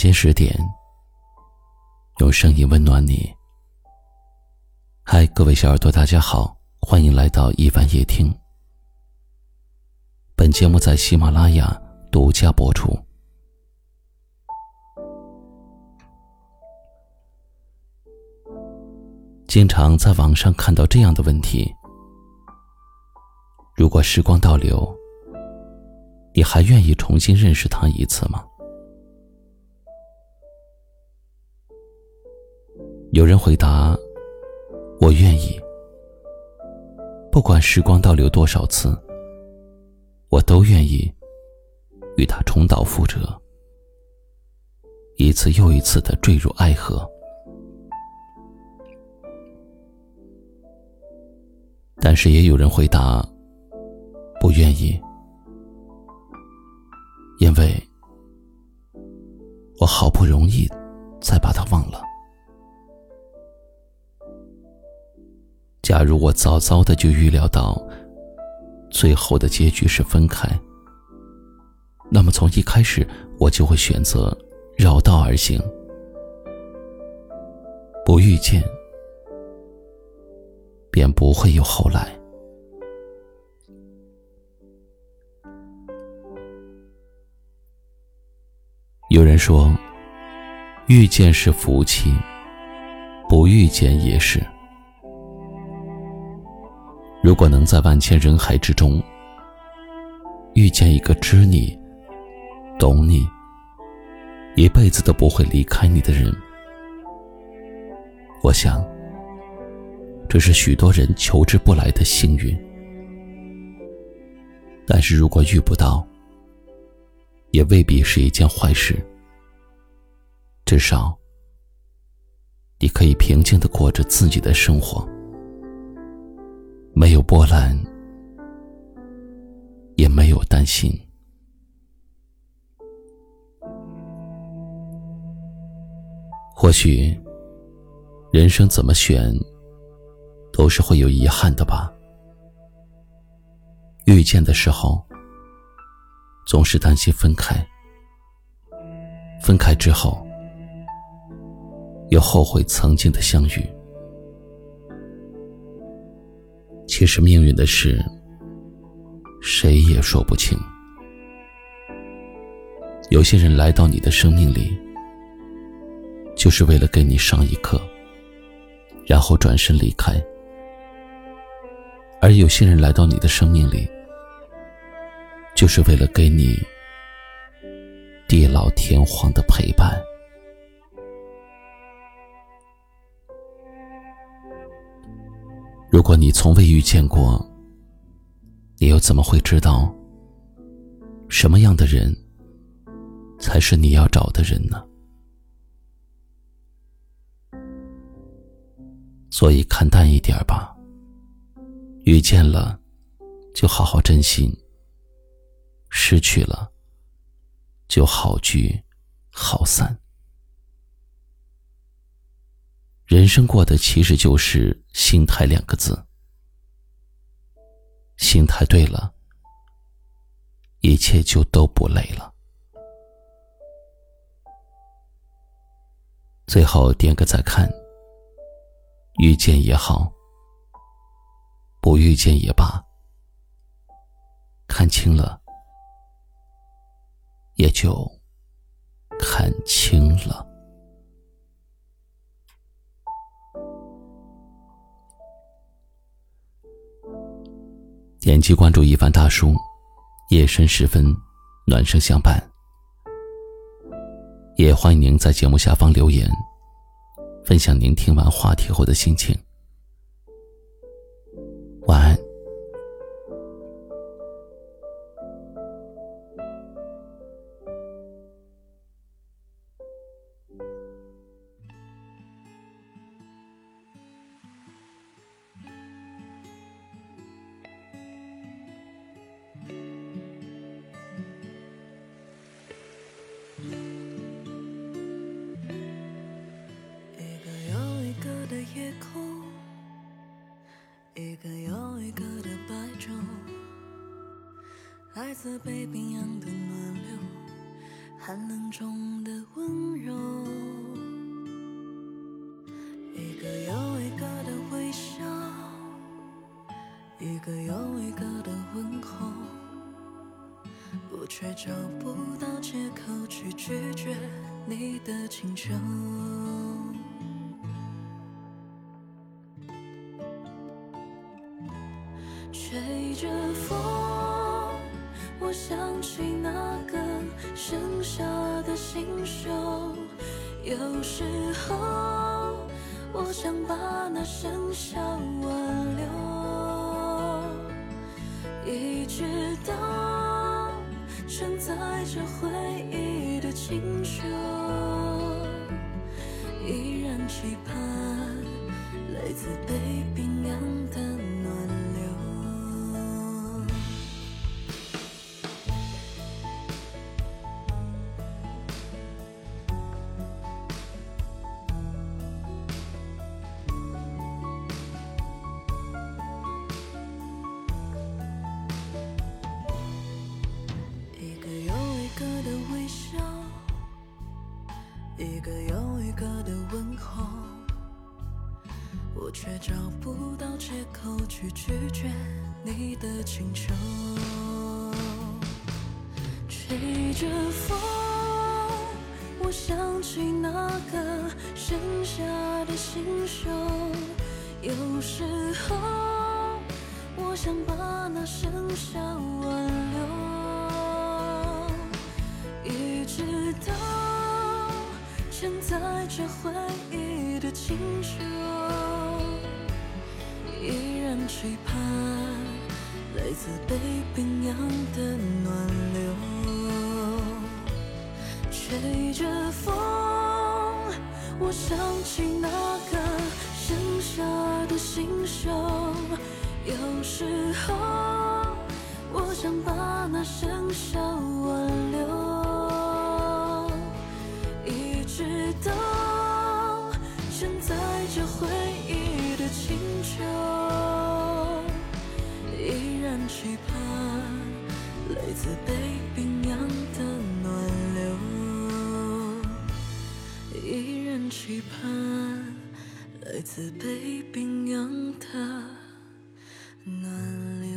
间十点，用声音温暖你。嗨，各位小耳朵，大家好，欢迎来到一晚夜听。本节目在喜马拉雅独家播出。经常在网上看到这样的问题：如果时光倒流，你还愿意重新认识他一次吗？有人回答：“我愿意，不管时光倒流多少次，我都愿意与他重蹈覆辙，一次又一次的坠入爱河。”但是也有人回答：“不愿意，假如我早早的就预料到，最后的结局是分开，那么从一开始我就会选择绕道而行，不遇见，便不会有后来。有人说，遇见是福气，不遇见也是。如果能在万千人海之中遇见一个知你、懂你、一辈子都不会离开你的人，我想，这是许多人求之不来的幸运。但是如果遇不到，也未必是一件坏事。至少，你可以平静的过着自己的生活。没有波澜，也没有担心。或许，人生怎么选，都是会有遗憾的吧。遇见的时候，总是担心分开；分开之后，又后悔曾经的相遇。其实命运的事，谁也说不清。有些人来到你的生命里，就是为了给你上一课，然后转身离开；而有些人来到你的生命里，就是为了给你地老天荒的陪伴。如果你从未遇见过，你又怎么会知道什么样的人才是你要找的人呢？所以看淡一点吧，遇见了就好好珍惜，失去了就好聚好散。生过的其实就是心态两个字，心态对了，一切就都不累了。最后点个再看，遇见也好，不遇见也罢，看清了，也就看清了。点击关注一凡大叔，夜深时分，暖声相伴。也欢迎您在节目下方留言，分享您听完话题后的心情。晚安。自北冰洋的暖流，寒冷中的温柔，一个又一个的微笑，一个又一个的问候，我却找不到借口去拒绝你的请求。吹着风，我想起那个剩下的新手。有时候，我想把那剩下挽留，一直到承载着回忆的清秋，依然期盼来自北冰却找不到借口去拒绝你的请求。吹着风，我想起那个剩下的新手，有时候我想把那剩下挽留。一直到承载着回忆的情绪，依然期盼来自北冰洋的暖流。吹着风，我想起那个盛夏的新手，有时候。我想把那盛夏挽留，一直到承载着回忆的清秋，人期盼来自北冰洋的暖流，依然期盼来自北冰洋的暖流。